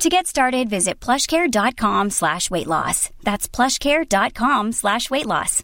To get started, visit plushcare.com slash weight loss. That's plushcare.com slash weight loss.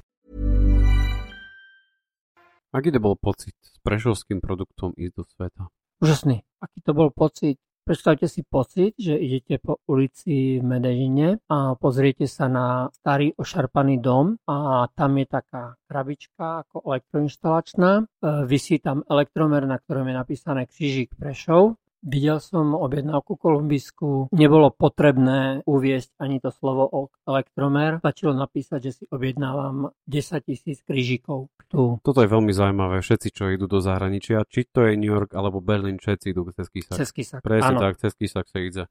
Aký to bol pocit s prešovským produktom ísť do sveta? Úžasný. Aký to bol pocit? Predstavte si pocit, že idete po ulici v Medežine a pozriete sa na starý ošarpaný dom a tam je taká krabička ako elektroinštalačná. E, Vysí tam elektromer, na ktorom je napísané Křížik Prešov Videl som objednávku kolumbisku, nebolo potrebné uviesť ani to slovo elektromer, stačilo napísať, že si objednávam 10 tisíc krížikov. Tu. Toto je veľmi zaujímavé. Všetci, čo idú do zahraničia, či to je New York alebo Berlin, všetci idú cez Kisak. Cez Kisak, Presne áno. tak, cez Kisak sa ide.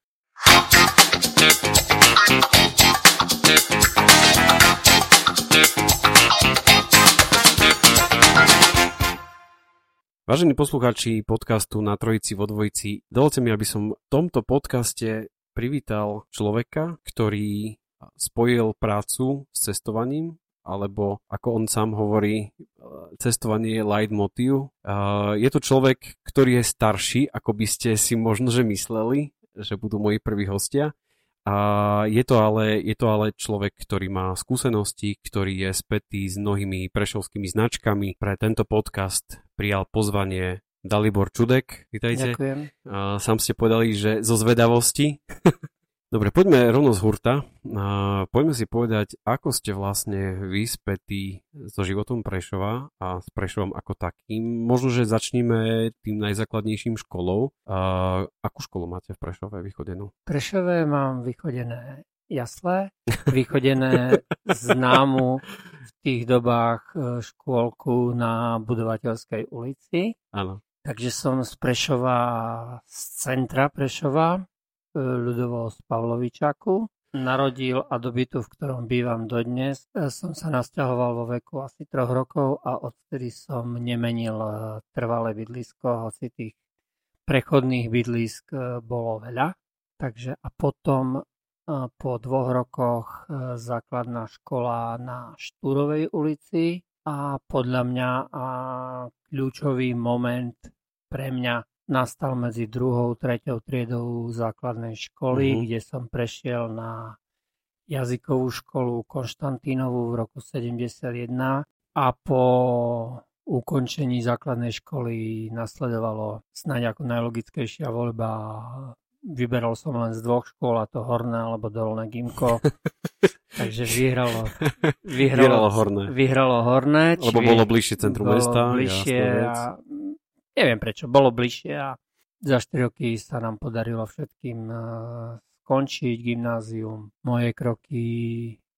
Vážení poslucháči podcastu na Trojici vo Dvojici, dovolte mi, aby som v tomto podcaste privítal človeka, ktorý spojil prácu s cestovaním, alebo ako on sám hovorí, cestovanie je leitmotiv. Je to človek, ktorý je starší, ako by ste si možno že mysleli, že budú moji prví hostia. A je to, ale, je to ale človek, ktorý má skúsenosti, ktorý je spätý s mnohými prešovskými značkami. Pre tento podcast prijal pozvanie Dalibor Čudek. Vítajte. Ďakujem. A sám ste povedali, že zo zvedavosti. Dobre, poďme rovno z hurta. A poďme si povedať, ako ste vlastne vyspätí so životom Prešova a s Prešovom ako takým. Možno, že začneme tým najzákladnejším školou. A akú školu máte v Prešove vychodenú? V Prešove mám vychodené jasle, vychodené známu v tých dobách e, škôlku na budovateľskej ulici. Áno. Takže som z Prešova, z centra Prešova, ľudovo z Pavlovičaku. Narodil a do bytu, v ktorom bývam dodnes, som sa nasťahoval vo veku asi troch rokov a odtedy som nemenil trvalé bydlisko, hoci tých prechodných bydlisk bolo veľa. Takže a potom po dvoch rokoch základná škola na Štúrovej ulici a podľa mňa kľúčový moment pre mňa nastal medzi druhou treťou triedou základnej školy, mm-hmm. kde som prešiel na jazykovú školu Konštantínovú v roku 71 a po ukončení základnej školy nasledovalo snáď ako najlogickejšia voľba vyberal som len z dvoch škôl, a to Horné alebo Dolné Gimko. Takže vyhralo, vyhralo, vyhralo Horné. Vyhralo Horné. Lebo bolo bližšie centrum bolo mesta. Bližšie a neviem prečo, bolo bližšie a za 4 roky sa nám podarilo všetkým uh, skončiť gymnázium. Moje kroky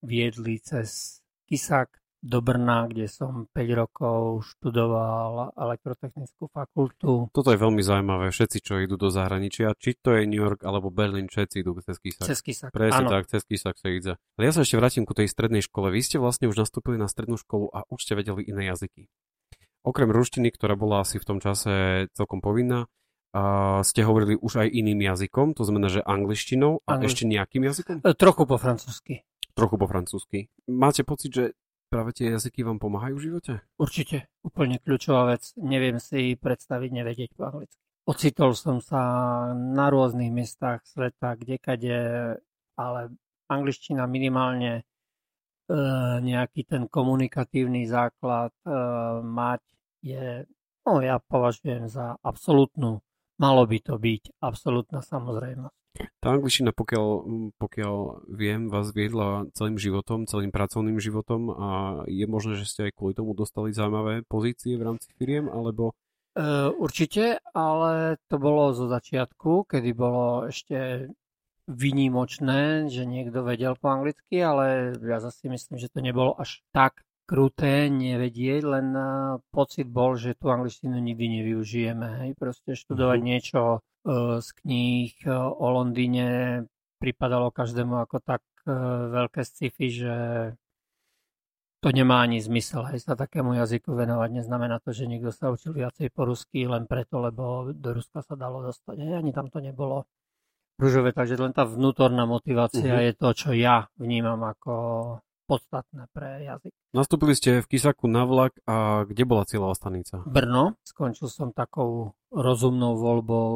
viedli cez Kisak do Brna, kde som 5 rokov študoval elektrotechnickú fakultu. Toto je veľmi zaujímavé. Všetci, čo idú do zahraničia, či to je New York alebo Berlin, všetci idú cez Kisak. Cez Kisak, Presne áno. tak, cez Kisak sa ide. Ale ja sa ešte vrátim ku tej strednej škole. Vy ste vlastne už nastúpili na strednú školu a už ste vedeli iné jazyky. Okrem ruštiny, ktorá bola asi v tom čase celkom povinná, a ste hovorili už aj iným jazykom, to znamená, že angličtinou a Angli- ešte nejakým jazykom? E, Trochu po francúzsky. Trochu po francúzsky. Máte pocit, že práve tie jazyky vám pomáhajú v živote? Určite. Úplne kľúčová vec. Neviem si predstaviť nevedieť po anglicky. Ocitol som sa na rôznych miestach sveta, kdekade, ale angličtina minimálne e, nejaký ten komunikatívny základ e, mať je, no ja považujem za absolútnu, malo by to byť absolútna samozrejmosť. Tá angličtina, pokiaľ, pokiaľ viem, vás viedla celým životom, celým pracovným životom a je možné, že ste aj kvôli tomu dostali zaujímavé pozície v rámci firiem, alebo... E, určite, ale to bolo zo začiatku, kedy bolo ešte vynimočné, že niekto vedel po anglicky, ale ja zase myslím, že to nebolo až tak kruté nevedieť, len e, pocit bol, že tú angličtinu nikdy nevyužijeme. Hej. Proste študovať Mhm. niečo e, z kníh e, o Londýne pripadalo každému ako tak veľké sci-fi, že to nemá ani zmysel, hej, sa takému jazyku venovať. Neznamená to, že niekto sa učil viacej po rusky len preto, lebo do Ruska sa dalo dostať. Hej, ani tam to nebolo rúžové, takže len tá vnútorná motivácia uh-huh. je to, čo ja vnímam ako podstatné pre jazyk. Nastúpili ste v Kisaku na vlak a kde bola cieľová stanica? Brno. Skončil som takou rozumnou voľbou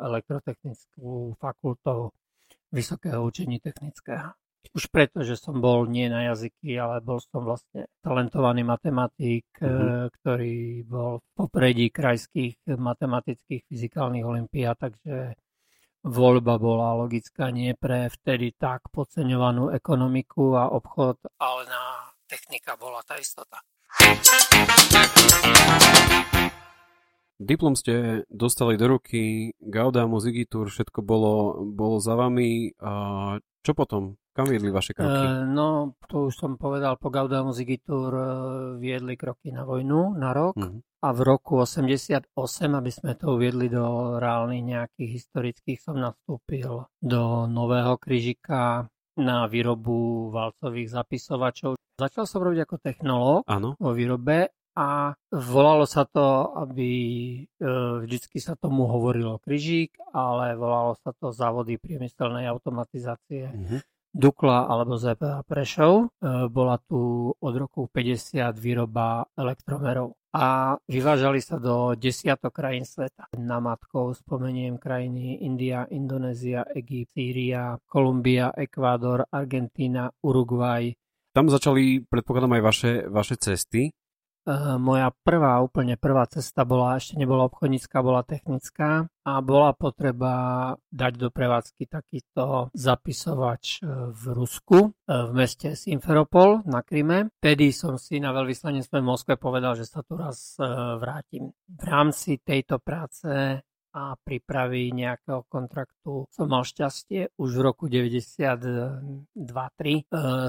elektrotechnickú fakultou Vysokého učení technického. Už preto, že som bol nie na jazyky, ale bol som vlastne talentovaný matematik, mm-hmm. ktorý bol v popredí krajských matematických fyzikálnych olimpiád, takže voľba bola logická nie pre vtedy tak podceňovanú ekonomiku a obchod, ale na technika bola tá istota. Diplom ste dostali do ruky, Gaudamu, Zigitur, všetko bolo, bolo za vami. A čo potom? Kam viedli vaše kroky? E, no, to už som povedal, po Gaudamu, Zigitur e, viedli kroky na vojnu, na rok. Mm-hmm a v roku 88, aby sme to uviedli do reálnych nejakých historických, som nastúpil do Nového kryžika na výrobu valcových zapisovačov. Začal som robiť ako technológ ano. vo výrobe a volalo sa to, aby e, vždycky sa tomu hovorilo kryžík, ale volalo sa to závody priemyselnej automatizácie. Uh-huh. Dukla alebo ZPA Prešov. E, bola tu od roku 50 výroba elektromerov a vyvážali sa do desiatok krajín sveta. Na matkov spomeniem krajiny India, Indonézia, Egypt, Sýria, Kolumbia, Ekvádor, Argentína, Uruguay. Tam začali, predpokladám, aj vaše, vaše cesty. Uh, moja prvá, úplne prvá cesta bola, ešte nebola obchodnícka, bola technická a bola potreba dať do prevádzky takýto zapisovač e, v Rusku, e, v meste Simferopol na Kryme. Vtedy som si na veľvyslanectve v Moskve povedal, že sa tu raz vrátim. V rámci tejto práce a prípravy nejakého kontraktu som mal šťastie už v roku 92-3 e,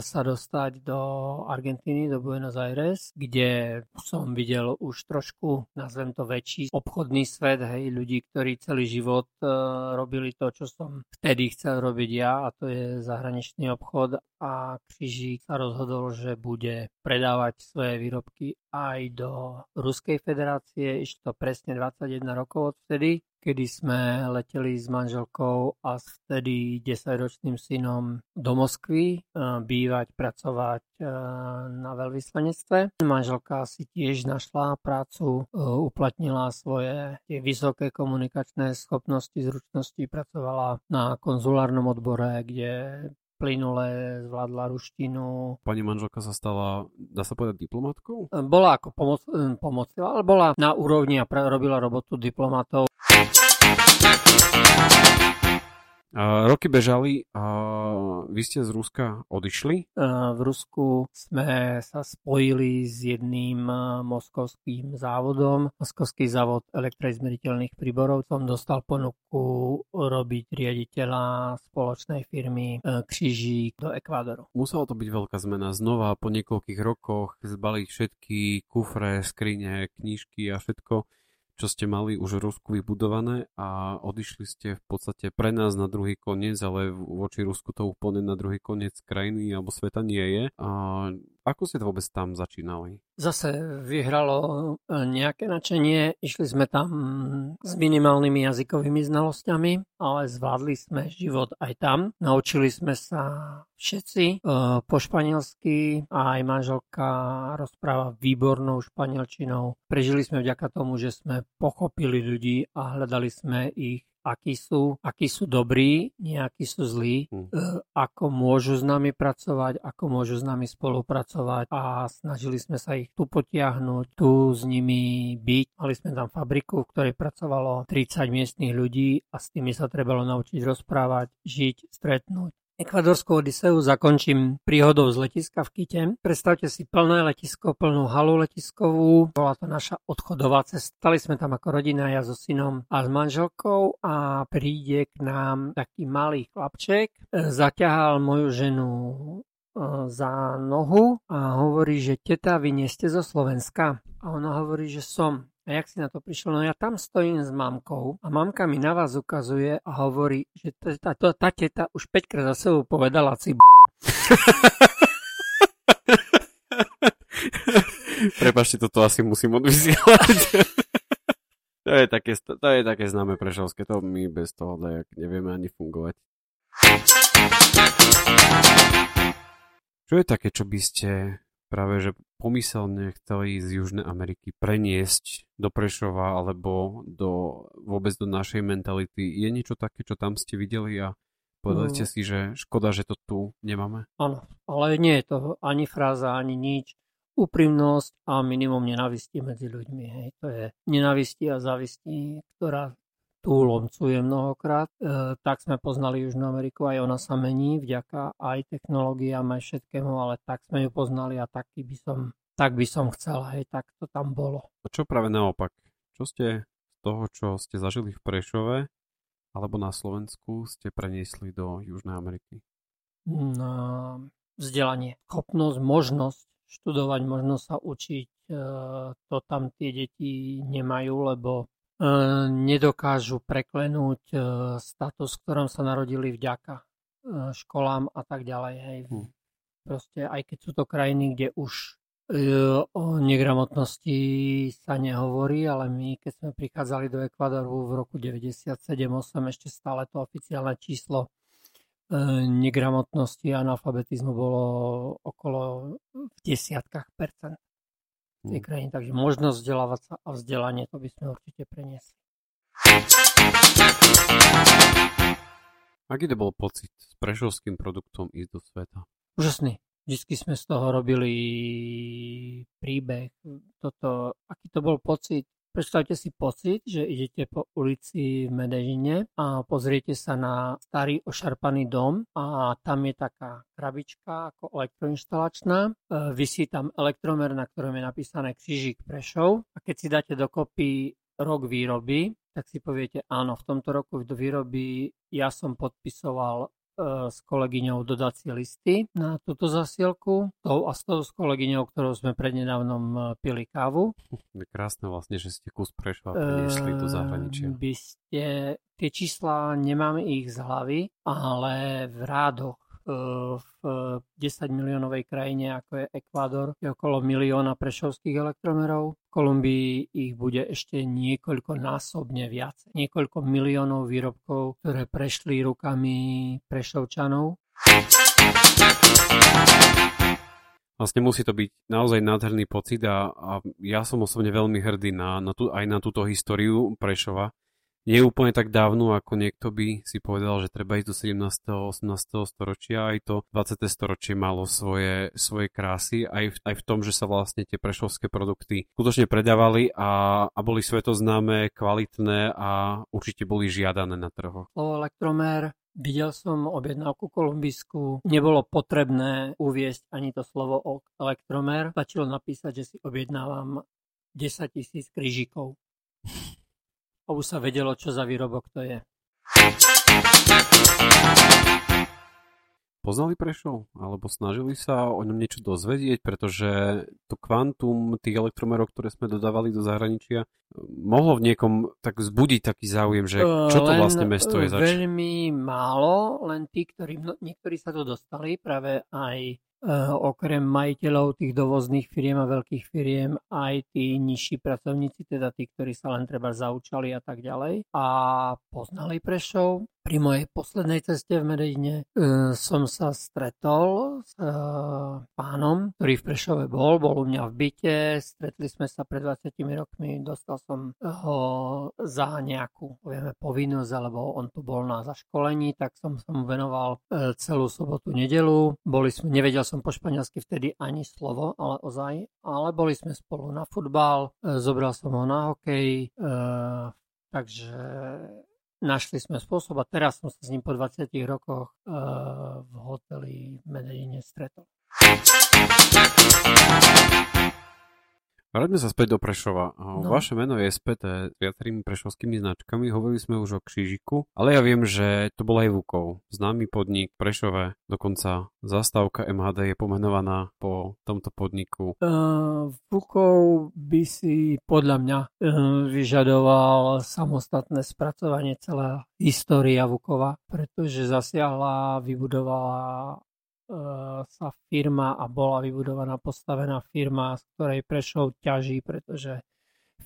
sa dostať do Argentíny, do Buenos Aires, kde som videl už trošku, nazvem to väčší obchodný svet, hej, ľudí, ktorí celý život e, robili to, čo som vtedy chcel robiť ja a to je zahraničný obchod a Křižík sa rozhodol, že bude predávať svoje výrobky aj do Ruskej federácie. Ešte to presne 21 rokov odvtedy kedy sme leteli s manželkou a s vtedy 10-ročným synom do Moskvy e, bývať, pracovať e, na veľvyslanectve. Manželka si tiež našla prácu, e, uplatnila svoje tie vysoké komunikačné schopnosti, zručnosti, pracovala na konzulárnom odbore, kde plynule zvládla ruštinu. Pani manželka sa stala, dá sa povedať, diplomatkou? Bola ako pomoc, pomoc ale bola na úrovni a robila robotu diplomatov. Roky bežali a vy ste z Ruska odišli? V Rusku sme sa spojili s jedným moskovským závodom. Moskovský závod elektroizmeriteľných príborov. Som dostal ponuku robiť riaditeľa spoločnej firmy Křižík do Ekvádoru. Musela to byť veľká zmena. Znova po niekoľkých rokoch zbaliť všetky kufre, skrine, knižky a všetko čo ste mali už v Rusku vybudované a odišli ste v podstate pre nás na druhý koniec, ale voči Rusku to úplne na druhý koniec krajiny alebo sveta nie je. A ako ste to vôbec tam začínali? Zase vyhralo e, nejaké načenie, išli sme tam s minimálnymi jazykovými znalosťami, ale zvládli sme život aj tam. Naučili sme sa všetci e, po španielsky a aj manželka rozpráva výbornou španielčinou. Prežili sme vďaka tomu, že sme pochopili ľudí a hľadali sme ich akí sú, akí sú dobrí, nejakí sú zlí, hmm. ako môžu s nami pracovať, ako môžu s nami spolupracovať a snažili sme sa ich tu potiahnuť, tu s nimi byť. Mali sme tam fabriku, v ktorej pracovalo 30 miestných ľudí a s tými sa trebalo naučiť rozprávať, žiť, stretnúť. Ekvadorskú Odiseu zakončím príhodou z letiska v Kite. Predstavte si plné letisko, plnú halu letiskovú. Bola to naša odchodová cesta. Stali sme tam ako rodina, ja so synom a s manželkou a príde k nám taký malý chlapček. Zaťahal moju ženu e, za nohu a hovorí, že teta, vy nie ste zo Slovenska. A ona hovorí, že som. A jak si na to prišiel? No ja tam stojím s mamkou a mamka mi na vás ukazuje a hovorí, že tá, tá, tá teta už 5 krát za sebou povedala si b- Prepašte, toto asi musím odvysielať. to, je také, to je také známe prešovské, to my bez toho dajak nevieme ani fungovať. Čo je také, čo by ste práve že pomyselne chceli z Južnej Ameriky preniesť do Prešova alebo do, vôbec do našej mentality? Je niečo také, čo tam ste videli a povedali ste mm. si, že škoda, že to tu nemáme? Áno, ale nie je to ani fráza, ani nič. Úprimnosť a minimum nenavisti medzi ľuďmi. Hej. To je nenavisti a závisti, ktorá tu lomcuje mnohokrát, e, tak sme poznali Južnú Ameriku, aj ona sa mení vďaka aj technológiám, aj všetkému, ale tak sme ju poznali a taký by som, tak by som chcel, hej, tak to tam bolo. A čo práve naopak? Čo ste z toho, čo ste zažili v Prešove alebo na Slovensku, ste preniesli do Južnej Ameriky? Na vzdelanie, schopnosť, možnosť študovať, možnosť sa učiť, e, to tam tie deti nemajú, lebo nedokážu preklenúť e, status, v ktorom sa narodili vďaka e, školám a tak ďalej. Hej. Hm. Proste aj keď sú to krajiny, kde už o negramotnosti sa nehovorí, ale my, keď sme prichádzali do Ekvadoru v roku 97-8, ešte stále to oficiálne číslo negramotnosti a analfabetizmu bolo okolo v desiatkách percent tej krajiny. Takže možnosť vzdelávať sa a vzdelanie, to by sme určite preniesli. Aký to bol pocit s prešovským produktom ísť do sveta? Úžasný. Vždycky sme z toho robili príbeh. Toto, aký to bol pocit Predstavte si pocit, že idete po ulici v Medežine a pozriete sa na starý ošarpaný dom a tam je taká krabička ako elektroinštalačná. E, vysí tam elektromer, na ktorom je napísané Křižík Prešov a keď si dáte dokopy rok výroby, tak si poviete, áno, v tomto roku do výroby ja som podpisoval s kolegyňou dodacie listy na túto zasielku. Tou a s tou s kolegyňou, ktorou sme prednedávnom e, pili kávu. Je krásne vlastne, že ste kus prešla a priniesli do e, zahraničia. By ste, tie čísla nemáme ich z hlavy, ale v rádoch v 10 miliónovej krajine, ako je Ekvádor, je okolo milióna prešovských elektromerov. V Kolumbii ich bude ešte niekoľko násobne viac. Niekoľko miliónov výrobkov, ktoré prešli rukami prešovčanov. Vlastne musí to byť naozaj nádherný pocit a, a ja som osobne veľmi hrdý na, na tú, aj na túto históriu Prešova, nie úplne tak dávno, ako niekto by si povedal, že treba ísť do 17. 18. storočia. Aj to 20. storočie malo svoje, svoje krásy, aj v, aj v tom, že sa vlastne tie prešovské produkty skutočne predávali a, a boli svetoznáme, kvalitné a určite boli žiadané na trhu. Slovo elektromer Videl som objednávku kolumbisku, nebolo potrebné uviesť ani to slovo elektromer, stačilo napísať, že si objednávam 10 tisíc krížikov a už sa vedelo, čo za výrobok to je. Poznali Prešov? Alebo snažili sa o ňom niečo dozvedieť? Pretože to kvantum tých elektromerov, ktoré sme dodávali do zahraničia, mohlo v niekom tak vzbudiť taký záujem, že čo to vlastne mesto je zač? Veľmi málo, len tí, ktorí, niektorí sa to dostali, práve aj okrem majiteľov tých dovozných firiem a veľkých firiem aj tí nižší pracovníci, teda tí, ktorí sa len treba zaučali a tak ďalej. A poznali Prešov, pri mojej poslednej ceste v Medejne e, som sa stretol s e, pánom, ktorý v Prešove bol, bol u mňa v byte, stretli sme sa pred 20 rokmi, dostal som ho za nejakú povieme, povinnosť, alebo on tu bol na zaškolení, tak som sa mu venoval e, celú sobotu, nedelu. Boli sme, nevedel som po španielsky vtedy ani slovo, ale ozaj, ale boli sme spolu na futbal, e, zobral som ho na hokej, e, takže Našli sme spôsob a teraz som sa s ním po 20 rokoch uh, v hoteli v Medellíne stretol. Vráťme sa späť do Prešova. No. Vaše meno je späté s viacerými prešovskými značkami. Hovorili sme už o Křížiku, ale ja viem, že to bol aj Vukov. Známy podnik Prešove, dokonca zastávka MHD je pomenovaná po tomto podniku. Uh, Vukov by si podľa mňa uh, vyžadoval samostatné spracovanie celá história Vukova, pretože zasiahla, vybudovala sa firma a bola vybudovaná, postavená firma, z ktorej Prešov ťaží, pretože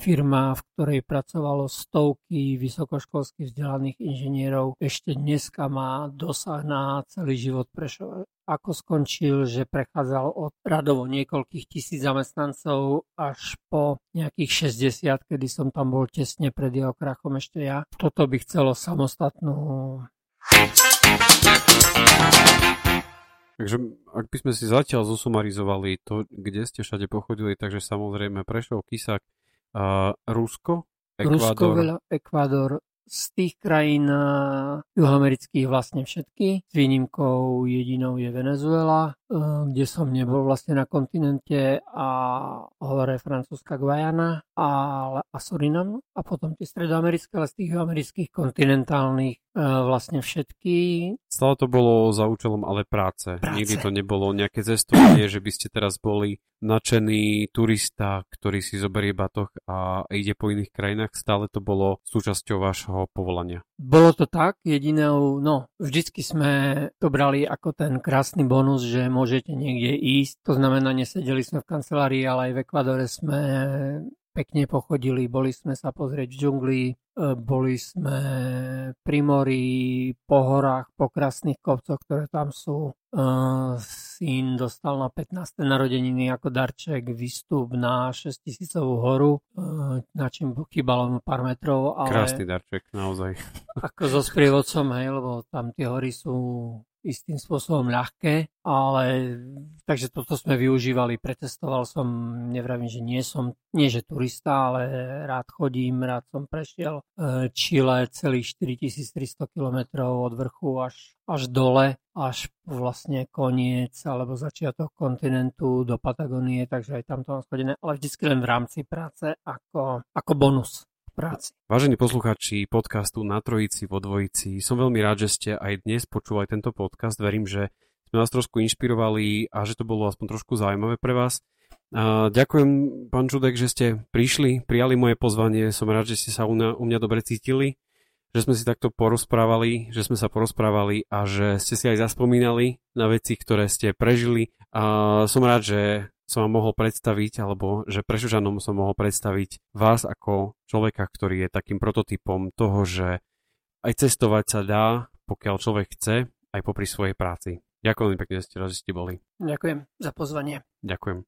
firma, v ktorej pracovalo stovky vysokoškolských vzdelaných inžinierov, ešte dneska má dosah na celý život Prešova. Ako skončil, že prechádzal od radovo niekoľkých tisíc zamestnancov až po nejakých 60, kedy som tam bol tesne pred jeho krachom ešte ja. Toto by chcelo samostatnú Takže ak by sme si zatiaľ zosumarizovali to, kde ste všade pochodili, takže samozrejme Prešov, Kisák, uh, Rusko, Ekvádor. Rusko, Ekvádor, z tých krajín juhoamerických vlastne všetky. S výnimkou jedinou je Venezuela, kde som nebol vlastne na kontinente a hore francúzska Guajana a, a Surinam a potom tie stredoamerické, ale z tých amerických kontinentálnych vlastne všetky. Stále to bolo za účelom ale práce. práce. Nikdy to nebolo nejaké cestovanie, že by ste teraz boli nadšený turista, ktorý si zoberie batoh a ide po iných krajinách. Stále to bolo súčasťou vášho povolania. Bolo to tak, jedinou, no, vždycky sme to brali ako ten krásny bonus, že môžete niekde ísť. To znamená, nesedeli sme v kancelárii, ale aj v Ekvadore sme pekne pochodili, boli sme sa pozrieť v džungli, e, boli sme pri mori, po horách, po krásnych kopcoch, ktoré tam sú. E, syn dostal na 15. narodeniny ako darček výstup na 6000 horu, e, na čím chýbalo mu pár metrov. Ale Krásny darček, naozaj. Ako so sprievodcom, hej, lebo tam tie hory sú istým spôsobom ľahké, ale takže toto sme využívali, pretestoval som, nevravím, že nie som, nie že turista, ale rád chodím, rád som prešiel e, Chile celých 4300 km od vrchu až, až dole, až vlastne koniec alebo začiatok kontinentu do Patagónie, takže aj tam to mám schodené, ale vždycky len v rámci práce ako, ako bonus práci. Vážení poslucháči podcastu Na Trojici vo Dvojici, som veľmi rád, že ste aj dnes počúvali tento podcast. Verím, že sme vás trošku inšpirovali a že to bolo aspoň trošku zaujímavé pre vás. A ďakujem, pán Čudek, že ste prišli, prijali moje pozvanie. Som rád, že ste sa u mňa, u mňa dobre cítili, že sme si takto porozprávali, že sme sa porozprávali a že ste si aj zaspomínali na veci, ktoré ste prežili. A som rád, že som vám mohol predstaviť, alebo že Prešužanom som mohol predstaviť vás ako človeka, ktorý je takým prototypom toho, že aj cestovať sa dá, pokiaľ človek chce, aj popri svojej práci. Ďakujem pekne, že ste že ste boli. Ďakujem za pozvanie. Ďakujem.